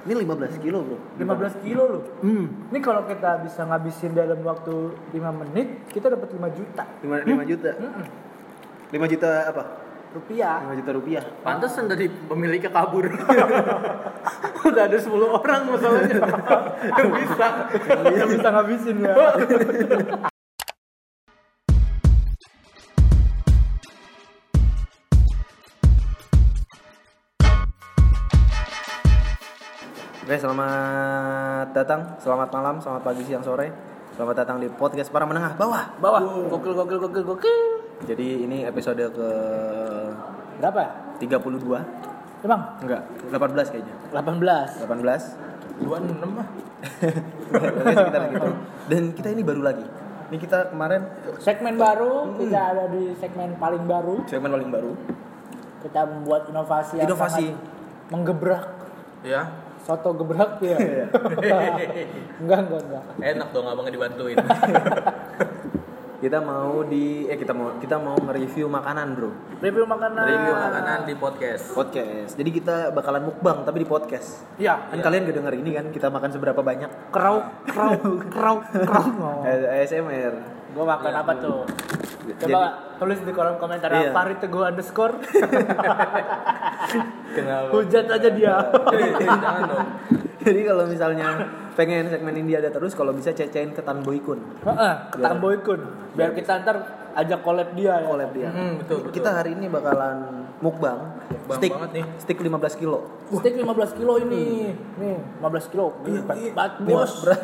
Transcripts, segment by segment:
Ini 15 kilo, Bro. 15 kilo loh. Hmm. Ini kalau kita bisa ngabisin dalam waktu 5 menit, kita dapat 5 juta 5, 5 juta. Mm-mm. 5 juta apa? rupiah. 5 juta rupiah. Pantesan dari pemiliknya kabur. Udah ada 10 orang masalahnya. Yang bisa. Bisa bisa ngabisin ya. Oke, selamat datang, selamat malam, selamat pagi, siang, sore. Selamat datang di podcast para menengah bawah. Bawah. Gokil gokil gokil gokil. Jadi ini episode ke Berapa ya? 32. Emang Enggak, 18 kayaknya. 18. 18. 26 mah. Oke, sekitar gitu. Dan kita ini baru lagi. Ini kita kemarin Segmen baru, kita ada di segmen paling baru. segmen paling baru. Kita membuat inovasi yang Inovasi. menggebrak. Ya. Soto gebrak ya. enggak, enggak, enggak. Enak dong abangnya dibantuin. Kita mau di eh kita mau kita mau nge-review makanan, Bro. Review makanan. Review makanan di podcast. Podcast. Jadi kita bakalan mukbang tapi di podcast. Iya. Kan kalian gak denger ini kan kita makan seberapa banyak? Kerau, kerau, kerau, kerau. Eh, ASMR. Gue makan apa tuh? Coba tulis di kolom komentar Iya. Farid Teguh underscore. Kenapa? Hujat aja dia. Jadi kalau misalnya pengen segmen ini ada terus kalau bisa cecein ke Tan Boy Kun. Heeh, ketang boykun. Biar kita ntar ajak collab dia ya. Collab dia. Hmm, betul, betul. Kita hari ini bakalan mukbang. Mukbang stick, banget nih. Stick 15 kilo. Steak 15 kilo ini. Nih, 15 kilo. Iya, berat iya. banget, bos. Berat.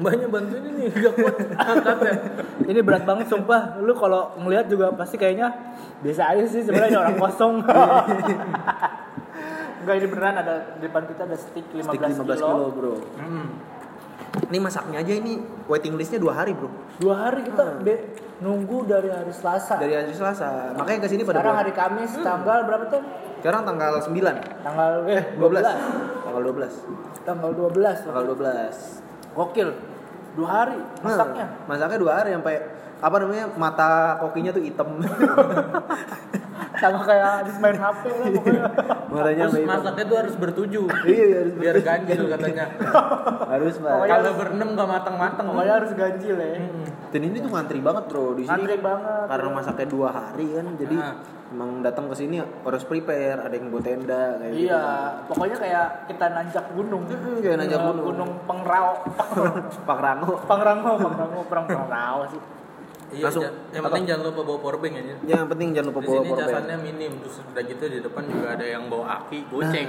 Banyak bantuin ini gak kuat angkatnya. Ini berat banget sumpah. Lu kalau ngelihat juga pasti kayaknya biasa aja sih sebenarnya orang kosong. Enggak ini beneran ada di depan kita ada stick 15, Stick 15 kilo, kilo. bro. Hmm. Ini masaknya aja ini waiting listnya dua hari, bro. Dua hari kita be- nunggu dari hari Selasa. Dari hari Selasa. Makanya ke sini pada Sekarang bulan- hari Kamis tanggal berapa tuh? Sekarang tanggal 9 Tanggal eh 12. 12. Tanggal 12. Tanggal 12. Tanggal 12. Gokil. Dua hari masaknya. Nah, masaknya dua hari sampai apa namanya mata kokinya tuh hitam. Sama kayak habis main HP lah pokoknya. Matanya Terus masaknya tuh harus bertujuh. Iya, harus Biar ganjil katanya. harus pak. Pokoknya Kalau berenam gak matang-matang. Pokoknya harus ganjil ya. Dan ini tuh ngantri banget bro di sini. Ngantri banget. Karena masaknya dua hari kan, jadi Nah. emang datang ke sini harus prepare. Ada yang buat tenda kayak Iya, pokoknya kayak kita nanjak gunung. Mm-mm, kayak nanjak gunung. Gunung Pengrau. gitu. Pak Rango. Pangrango, Pangrango, Perang Pengrau sih. Iya, Langsung. ja- yang penting jangan lupa bawa powerbank aja. Yang penting jangan lupa Di bawa sini powerbank. casannya minim, terus udah gitu di depan juga ada yang bawa aki, goceng,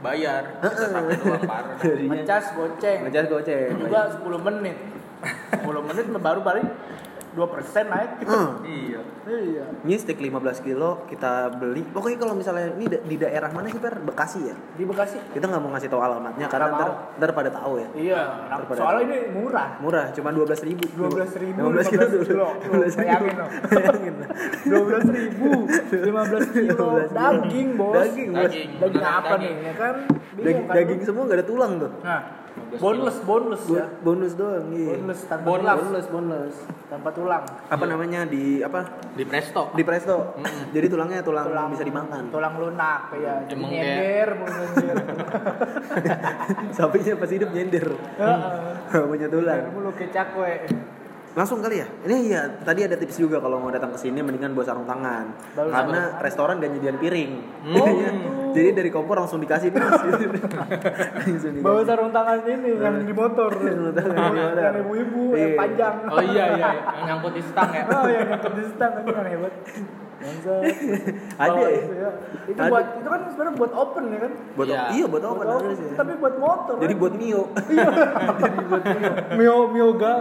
bayar, kita pakai doang parah. Jadinya Ngecas goceng. ngejar goceng. Juga 10 menit. 10 menit baru balik 2% naik gitu. Hmm. Iya. Iya. Ini stick 15 kilo kita beli. Pokoknya kalau misalnya ini da- di daerah mana sih Per? Bekasi ya. Di Bekasi. Kita nggak mau ngasih tahu alamatnya karena Nggak ntar, ntar pada tahu ya. Iya, Daripada- soalnya ini murah. Murah, cuma 12 ribu. 12 ribu, 15 kilo 15 kilo. 12 ribu. Bayangin loh. Bayangin. 12 ribu, 15 kilo 15 kilo. daging bos. Daging, bos. Daging. Daging apa daging. nih? Ya kan? Bingung Daging, kan? daging semua gak ada tulang tuh. Nah, boneless, boneless ya. Bo- bonus doang, iya. Boneless tanpa Boneless. tulang. Bonus, bonus. Tanpa tulang. Apa namanya di apa? Di presto. Di presto. Jadi tulangnya tulang, Tulang bisa dimakan. Tulang lunak ya. Emang nyender, mau nyender. Sapinya pas hidup nyender. Heeh. Punya tulang. Mulu kecak we. Langsung kali ya? Ini iya, tadi ada tips juga kalau mau datang ke sini mendingan bawa sarung tangan. Sarung Karena restoran gak nyediain piring. Oh, Jadinya, gitu. jadi dari kompor langsung dikasih nih. Mas. langsung dikasih. Bawa sarung tangan ini yang di motor. Yang ibu-ibu Iya. yang panjang. Oh iya iya, yang nyangkut di stang ya. Oh yang nyangkut di stang ini kan hebat. Ada ya? itu ya. Itu Ada. buat itu kan sebenarnya buat open ya kan. Buat Iya. iya, buat Buat open open, harus ya. Tapi buat motor. Jadi kan. buat Mio. Mio Mio ga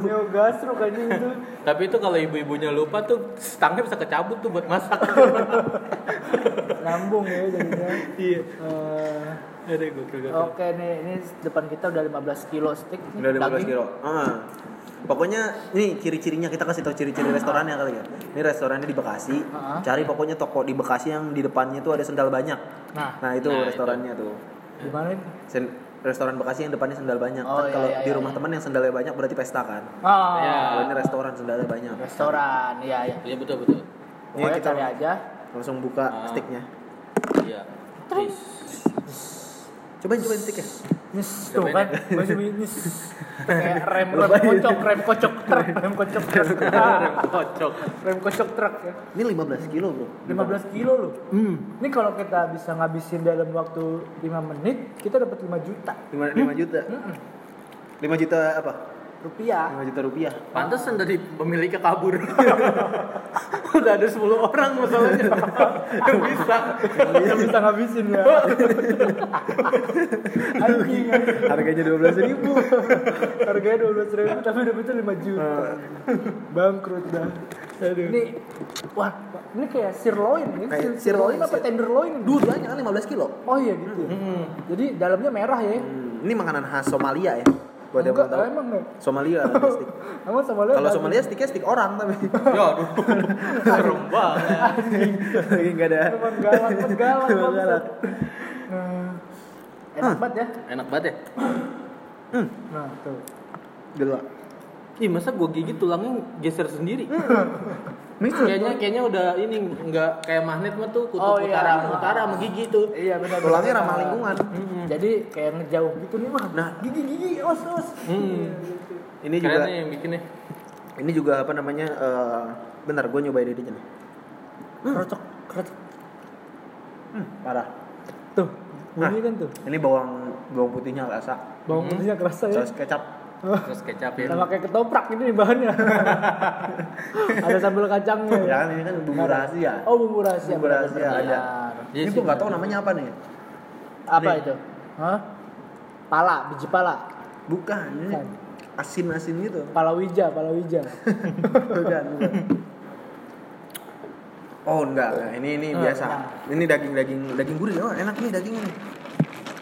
Mio gastro kayaknya itu. Tapi itu kalau ibu-ibunya lupa tuh stangnya bisa kecabut tuh buat masak. Nyambung ya jadinya. Iya. Eh, gokil. Oke nih, ini depan kita udah 15 kilo stick nih, Udah 15 daging. kilo. Ah. Pokoknya ini ciri-cirinya kita kasih tahu ciri-ciri restorannya kali ya. Ini restorannya di Bekasi. Ah. Cari pokoknya toko di Bekasi yang di depannya tuh ada sendal banyak. Nah, Nah, itu Nah, restorannya tuh. gimana ini? Sen- restoran Bekasi yang depannya sendal banyak. Oh, kan iya, kalau iya, di iya, rumah iya. teman yang sendalnya banyak berarti pesta kan. Oh, Ya. Kalau ini restoran sendalnya banyak. restoran, iya iya. Iya betul betul. Ini Pokoknya kita cari aja. langsung buka Ah. sticknya. Iya. Please. Cobain cobain sticknya. Nyes tuh kan masih nyes. Kayak rem rem kocok, rem kocok truk, rem kocok truk. Rem kocok. rem kocok truk ya. Ini 15 kilo bro. 15 kilo loh. Hmm. Ini kalau kita bisa ngabisin dalam waktu 5 menit, kita dapat 5 juta 5, 5 juta. 5 juta apa? Rupiah. 5 juta rupiah. Pantesan dari pemiliknya kabur. Udah ada 10 orang masalahnya. Yang bisa. Yang bisa ngabisin ya. Anjing. Harganya 12 ribu. Harganya 12 ribu tapi dapetnya 5 juta. Bangkrut dah. Ini wah, ini kayak sirloin ini. Kayak Sir- sirloin sirloin, apa sir- tenderloin? Dua-duanya kan 15 kilo. Oh iya gitu. ya. Jadi dalamnya merah ya. Hmm, Ini makanan khas Somalia ya. Buat yang tahu. emang enggak. Somalia ada stick. Emang Somalia Kalau Somalia sticknya stick orang tapi. Ya aduh. Serem banget. Lagi enggak ada. Emang galak, galak, galak. Enak banget ya. Enak banget ya. Nah, tuh. Gila. Ih masa gue gigit tulangnya geser sendiri. Kayaknya kayaknya udah ini nggak kayak magnet mah tuh kutub Oh, iya. utara utara sama gigi tuh. Iya benar. Tulangnya ramah lingkungan. Jadi kayak ngejauh gitu nih mah. Nah. gigi gigi os os. Hmm. Ini Keren juga yang bikinnya. ini juga apa namanya? eh bentar gue nyobain ini aja nih. Kerocok, kerocok. Hmm, parah. Tuh, bunyi kan tuh. Ini bawang bawang putihnya rasa. Bawang putihnya kerasa ya. Saus kecap. Terus kecap ya. Sama kayak ketoprak ini nih bahannya. ada sambal kacangnya ya. Ya, ini kan bumbu rahasia. Oh bumbu rahasia. Bumbu rahasia ada. Iya Ini sih, gue nggak tahu namanya apa nih. Apa Nih. itu? Hah? Pala, biji pala. Bukan, ini Bukan. asin-asin gitu. Palawija, palawija. bukan, bukan. Oh enggak, enggak. ini ini Oh, biasa. enggak. Ini daging daging daging gurih oh enak nih dagingnya nih.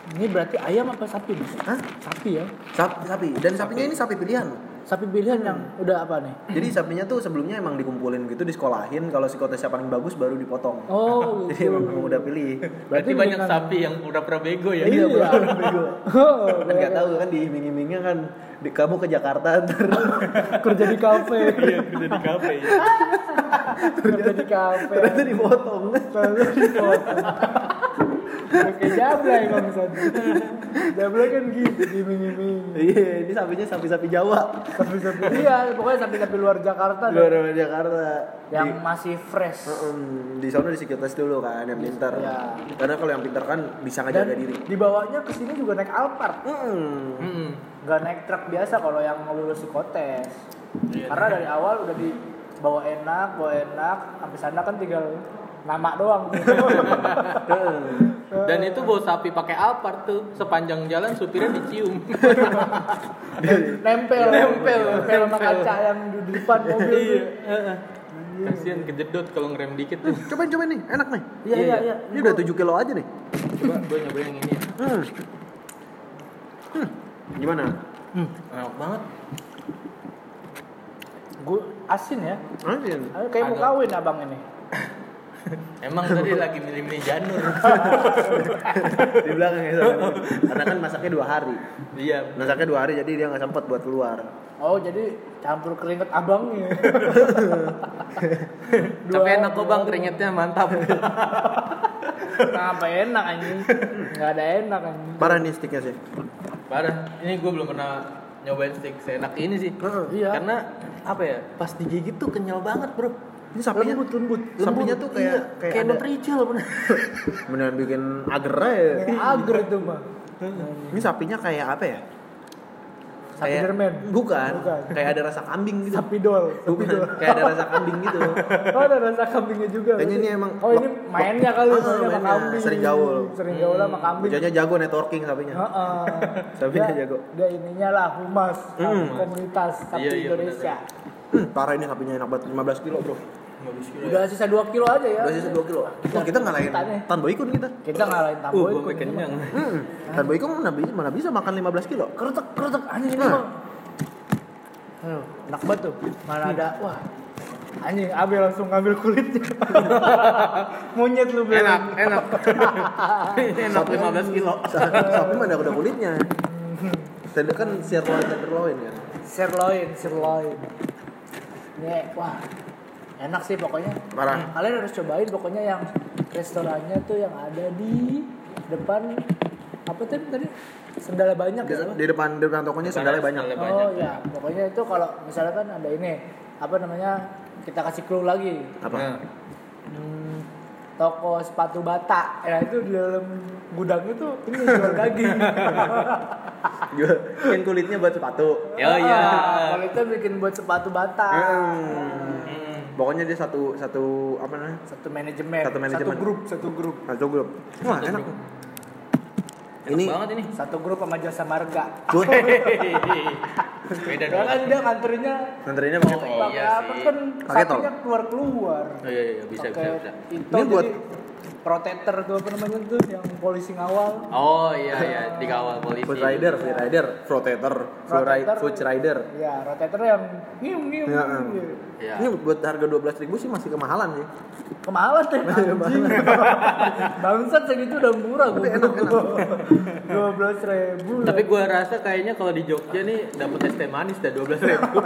Ini berarti ayam apa sapi? nih? Hah? Sapi ya. Sapi, sapi. Dan sapinya ini sapi pilihan. Sapi pilihan yang udah apa nih? Jadi sapinya tuh sebelumnya emang dikumpulin gitu disekolahin kalau psikotesnya paling bagus baru dipotong. Oh, Jadi gitu. emang, emang udah pilih. Berarti banyak mendingan- sapi yang pura-pura bego ya. Iya, Iya, bego. Oh, kan nggak tahu kan di iming-imingnya kan di, kamu ke Jakarta ntar kerja di kafe. Iya, kerja di kafe ya. kerja di kafe. ternyata dipotong. Terus dipotong. Kayak jablay bangsat. Jablay kan gitu diiming-iming. Iya, ini sapinya sapi-sapi Jawa. Sapi-sapi. Iya, pokoknya sapi-sapi luar Jakarta Luar Jakarta. yang Di- masih fresh. Mm, di sana di psikotes dulu kan yang pintar. Iya. Karena kalau yang pintar kan bisa Dan ngejaga diri. dibawanya ke sini juga naik Alphard. Mm. Hmm. Nggak naik truk biasa kalau yang mau lulus psikotes. Iya. Karena dari awal udah dibawa enak, bawa enak, sampai sana kan tinggal nama doang. Dan itu bawa sapi pakai Alphard tuh sepanjang jalan supirnya dicium. nempel, nempel, nempel sama kaca yang di depan mobil. Iya. tuh. Kasihan kejedot kalau ngerem dikit tuh. Cobain cobain nih, enak nih. Iya, iya, iya. Ini udah 7 kilo aja nih. Coba gue nyobain yang ini ya. Hmm. Hmm. Gimana? Enak banget. Gue asin ya. Asin. Kayak mau kawin abang ini. Emang tadi lagi milih-milih janur. Di belakang ya soalnya. Karena kan masaknya dua hari. Iya. Masaknya dua hari jadi dia nggak sempet buat keluar. Oh jadi campur keringet abangnya. Tapi enak kok bang keringetnya mantap. Kenapa enak anjing? Gak ada enak anjing. Parah nih sticknya sih. Parah. Ini gue belum pernah nyobain steak seenak ini sih. Iya. Karena apa ya? Pas digigit tuh kenyal banget bro. Ini sapinya Lembut lembut. Sapinya tuh kayak Iya, kayak, kayak ada nutrijel bener. beneran bikin ager ya. Agar itu mah. Ini sapinya kayak apa ya? Sapi Kayak- dermen. Bukan. Bukan. Kayak ada rasa kambing gitu. Sapi dol. Sapi Bukan. kayak ada rasa kambing gitu. Oh ada rasa kambingnya juga. Kayaknya ini emang Oh ini mainnya kali Ah, mainnya sama kambing. Sering gaul. Sering gaul sama kambing. Bocahnya jago networking sapinya. Heeh. Sapinya Dia- jago. Dia ininya lah humas Hmm. komunitas sapi Iya, iya, Indonesia. Hmm, parah ini sapinya enak banget 15 kilo, Bro. Udah sisa 2 kilo aja ya. Udah sisa 2 kilo. Wah, kita ngalahin Kita nih. Tan Boykun kita. Kita ngalahin Uh, Tamboy. gue kenyang. Hmm. Tan Boykun mana bisa, mana bisa makan 15 kilo. Kerutek kerutek anjing ini Nah. mah. Aduh, enak banget tuh. Mana ada wah. Anjing, Abel langsung ngambil kulitnya. Monyet lu Bel. Enak, enak. Ini enak 15 kilo. Sapi mana udah kulitnya. Tadi kan sirloin tenderloin kan. Sirloin, sirloin. Ini wah. Enak sih pokoknya. Parah. Kalian harus cobain pokoknya yang restorannya tuh yang ada di depan apa tadi tadi sendalnya banyak Di, ya apa? di depan di depan tokonya sendalnya banyak. Oh banyak. ya, pokoknya itu kalau misalnya kan ada ini apa namanya kita kasih clue lagi Apa? Nah, Hmm, toko sepatu bata ya itu di dalam gudang itu ini jual daging Kan kulitnya buat sepatu. Oh iya. Ah, itu bikin buat sepatu bata Hmm. Hmm. Pokoknya dia satu satu apa namanya? satu manajemen Satu manajemen. grup satu grup Satu grup. Wah, enak. Enak Ini banget ini. satu grup sama jasa marga Beda dong. kan dia ngantrinya Nganterinnya pakai Oh, tol. iya. sih. kan Pakai tol. keluar keluar Oh iya iya bisa bisa bisa. itu Ini buat- protector tuh apa namanya tuh yang polisi ngawal Oh iya iya dikawal polisi. Food rider, food rider, protector, food rider, Rotator. food rider. ya rotator yang ngium ngium Ya, ngium, gitu. Iya. Ini buat harga 12.000 ribu sih masih kemahalan sih. kemahalan deh anjing bangsat segitu udah murah gue dua belas ribu Tapi gua rasa kayaknya kalau di Jogja nih dapat es teh manis dah 12 ribu.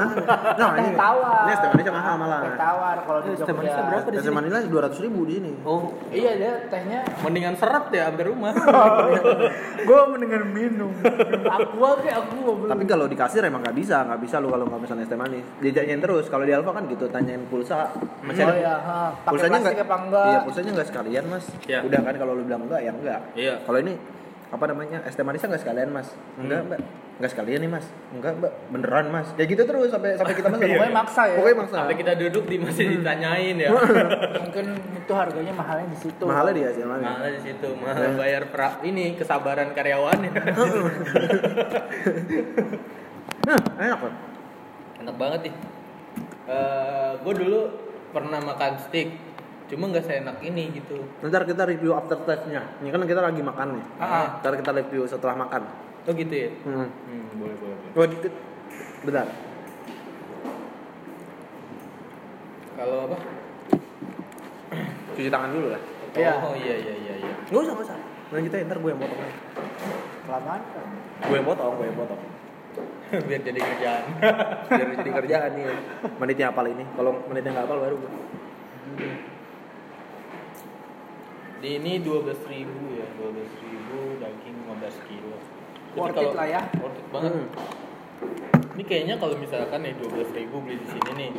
Nah, teh ini tawar Ini es teh manisnya mahal malah. teh tawar kalau di Es teh Jogja manisnya berapa di Es teh sini? manisnya 200 ribu di sini. Oh, iya dia tehnya mendingan seret ya hampir rumah. gue mendingan minum aqua kayak aqua belum Tapi kalau di kasir emang nggak bisa, nggak bisa lu kalau nggak pesan es teh manis. Ditanyain terus. Kalau di Alfa kan gitu, tanyain pulsa. Masih oh ada iya ha. pulsanya nggak Iya, pulsanya nggak sekalian mas. Iya. Udah kan kalau lu bilang enggak ya enggak. Iya. Kalau ini apa namanya es teh manisnya nggak sekalian mas? Enggak Hmm. mbak, nggak sekalian nih mas. Enggak mbak, beneran mas. Ya gitu terus sampai sampai kita masuk. Pokoknya maksa ya. Pokoknya maksa. Sampai kita duduk di masih ditanyain ya. mungkin itu harganya mahalnya di situ Mahalnya dia sih mahalnya. Mahal di situ, mahal bayar pra, ini kesabaran karyawannya. Nah, enak kan? Enak banget nih. Eh, gue dulu pernah makan steak, cuma nggak seenak ini gitu. Ntar kita review after taste-nya. Ini kan kita lagi makan nih. Ah. Ntar kita review setelah makan. Oh gitu ya? Hmm. Hmm, boleh boleh. boleh. Oh, dikit. Bentar. Kalau apa? Cuci tangan dulu lah. Iya. Oh iya iya iya iya. Nggak usah, nggak usah. Lanjutin, ntar gue yang potong. kelamaan kan Gue yang potong, gue yang potong. Biar jadi kerjaan. Biar jadi kerjaan nih. Menitnya apal ini. Kalau menitnya nggak apal baru gue. Di ini 12.000 ribu ya, 12.000 ribu daging 15 kilo. Worth kalau- it lah ya. Worth it banget. Hmm. Ini kayaknya kalau misalkan nih 12.000 ribu beli di sini nih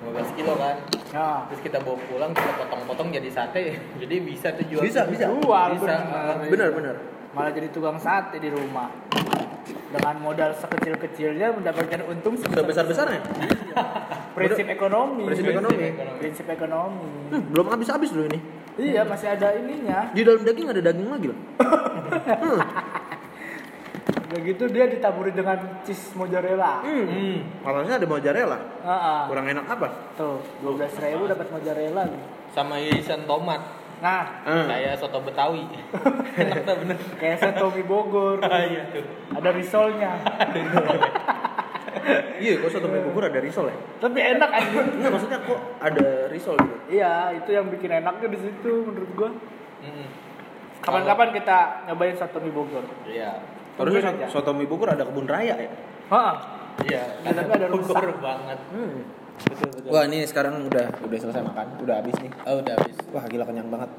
15 kilo kan. nah Terus kita bawa pulang kita potong-potong jadi sate. Jadi bisa tuh jual. Bisa, bisa. Jual, Bisa. bener. Bener, bener. malah jadi tukang sate di rumah dengan modal sekecil-kecilnya mendapatkan untung Sebesar-besarnya. prinsip ekonomi Prinsip ekonomi. prinsip ekonomi Hmm, belum habis-habis loh ini. Iya masih ada ininya Di dalam daging ada daging lagi loh. Hmm. udah gitu dia ditaburi dengan cheese mozzarella Hmm. Masalahnya ada mozzarella. Ah, ah. Kurang enak apa? tuh 12.000 ribu dapat mozzarella nih. Sama irisan tomat. nah Hmm. Kayak soto Betawi. Enak dah bener. kayak soto mie Bogor Ah, iya tuh. ada risolnya Iya, kok soto mie bubur ada risol ya? tapi enak anjing Enggak, maksudnya kok ada risol gitu. iya itu yang bikin enaknya di situ menurut gua Hmm. kapan-kapan kita nyobain soto mie Bogor Iya. Harusnya Tungguin aja. soto mie bubur ada kebun raya ya? Heeh. Iya. Ya, tapi ada rusak. Bogor banget. Hmm. Betul betul. Wah, ini sekarang udah udah selesai makan, udah habis nih. Oh, udah habis. Wah, gila kenyang banget.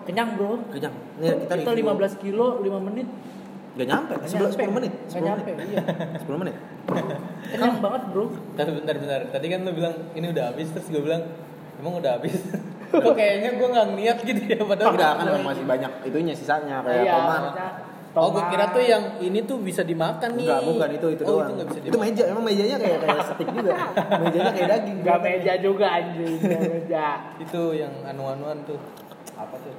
kenyang bro Kenyang. Nih, kita, kita review. 15 kilo 5 menit Gak nyampe, Nggak 10, nyampe. 10 menit. Nggak 10 nyampe, menit. iya. 10 menit. kenyang banget bro Tapi bentar bentar. Tadi kan lu bilang ini udah habis terus gue bilang emang udah habis. Kok kayaknya gue nggak niat gitu ya padahal. Enggak kan masih banyak itunya sisanya kayak iya tomat. maksudnya Oh, gue tomat. kira tuh yang ini tuh bisa dimakan nih. Enggak, bukan itu itu oh, doang. Itu nggak bisa itu dimakan. meja, emang mejanya kayak kayak steak juga. mejanya kayak daging. Gak meja juga anjing meja Itu yang anu-anuan tuh. Apa tuh?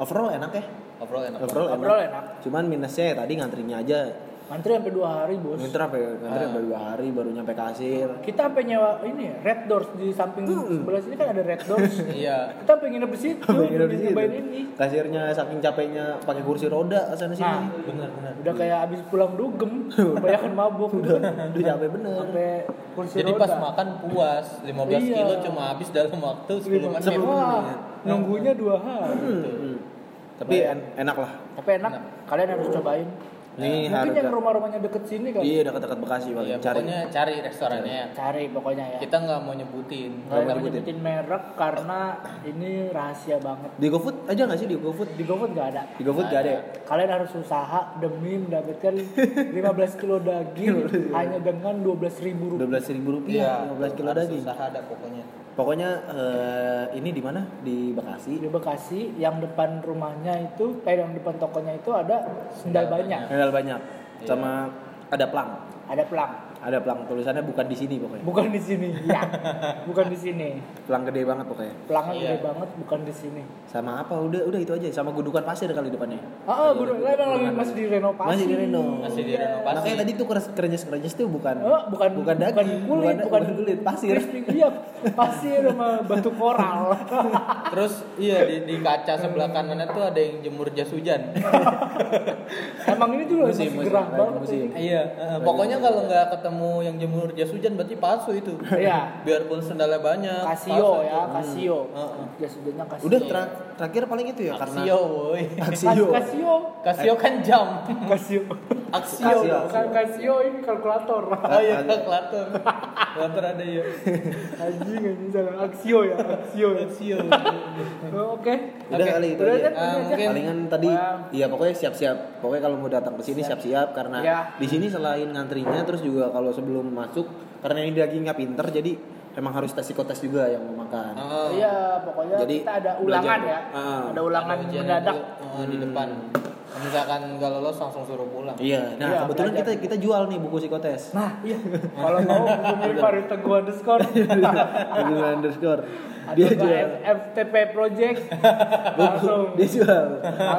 Overall enak ya? Overall enak. Overall enak. Ngobrol enak Cuman minusnya ya tadi ngantrinya aja. Ngantri sampai 2 hari bos Nganter apa ya? Ngantri Ah. baru dua hari baru nyampe kasir. Kita sampai nyewa ini Red Doors di samping sebelah sini kan ada Red Doors Iya. Kita pengen nginep di situ Nginep di situ. ini Kasirnya saking capeknya pakai kursi roda sana sini. Nah Benar benar. udah kayak abis pulang dugem Kebanyakan mabuk udah udah capek bener. Sampai kursi Jadi roda pas makan puas, 15 Iya. kilo cuma habis dalam waktu 10 menit. 10 Wah, menit. nunggunya dua hari Hmm. Tapi en- enak lah. Tapi enak, kalian harus cobain Ini Mungkin harga. yang rumah-rumahnya deket sini kan. Iya dekat-dekat Bekasi paling Iya, cari. pokoknya cari restorannya. Cari pokoknya ya. Kita nggak mau nyebutin. Nggak mau nyebutin. nyebutin merek karena ini rahasia banget. Di GoFood aja nggak sih di GoFood? Di GoFood nggak ada. Di GoFood nggak ada ya? Kalian harus usaha demi mendapatkan 15 kilo daging hanya dengan 12 ribu Dua rupiah. belas ribu rupiah, 15 kilo daging. Usaha ada pokoknya. Pokoknya eh, ini di mana? Di Bekasi. Di Bekasi, yang depan rumahnya itu, eh yang depan tokonya itu ada sendal Sendal banyak, Modal banyak. Sama ada plang. ada pelang. Ada plang tulisannya bukan di sini pokoknya. Bukan di sini, ya. Bukan di sini. Plang gede banget pokoknya. Pelangnya Iya. gede banget, bukan di sini. Sama apa? Udah udah itu aja. Sama gundukan pasir kali depannya. Ah, oh, gue emang lagi masih direnovasi. Masih direnov. Masih direnovasi. Makanya tadi tuh kerenjes kerenjes tuh bukan Oh, bukan bukan daging, kulit, bukan, kulit, pasir. crispy. Iya, pasir sama batu koral. Terus iya di, di kaca sebelah kanannya tuh ada yang jemur jas hujan. Emang ini tuh Musim, masih musim, gerah banget. iya, eh, pokoknya kalau nggak ketemu yang jemur jas hujan berarti palsu itu. Iya. Biarpun sendalnya banyak. Casio ya. Casio. Heeh. Jas hujannya Casio. Udah tra- terakhir paling itu ya karena Axio, woi. Casio. Casio kan jam. Casio. Axio. Dong. Bukan Casio ini kalkulator. Oh iya, kalkulator. Kalkulator ada ya. Anjing anjing salah Axio ya, Axio. ya. Axio. Oh, Oke. Udah Oke. kali itu Udah, aja. udah, udah. mungkin- Palingan tadi iya pokoknya siap-siap. Pokoknya kalau mau datang ke sini siap-siap karena Ya. di sini selain ngantrinya terus juga kalau sebelum masuk karena ini dagingnya pinter jadi emang harus tes psikotes juga yang mau makan. Oh. Iya, pokoknya Jadi, kita ada ulangan belajar. ya. Ah. Ada ulangan mendadak. eh, di depan. Misalkan nggak lolos langsung suruh pulang. Iya, nah Iya, kebetulan belajar. kita kita jual nih buku psikotes. Nah, iya. Kalau mau buku milik Farid Teguh underscore. Buku underscore. Dia jual FTP Project. buku, Langsung. dia jual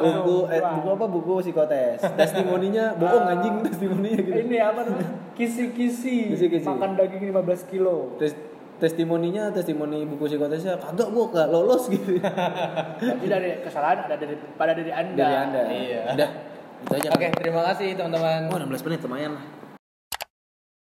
buku eh, buku apa buku psikotes. Testimoninya bohong anjing testimoninya gitu. Ini apa namanya? Kisi-kisi. Kisi-kisi. Makan daging 15 kilo. Tes testimoninya testimoni buku psikotesnya kagak gua gak lolos gitu. Tapi dari kesalahan ada dari pada diri Anda. Dari Anda. Iya. Udah. Itu aja. Oke, terima kasih teman-teman. Oh, 16 menit lumayan lah.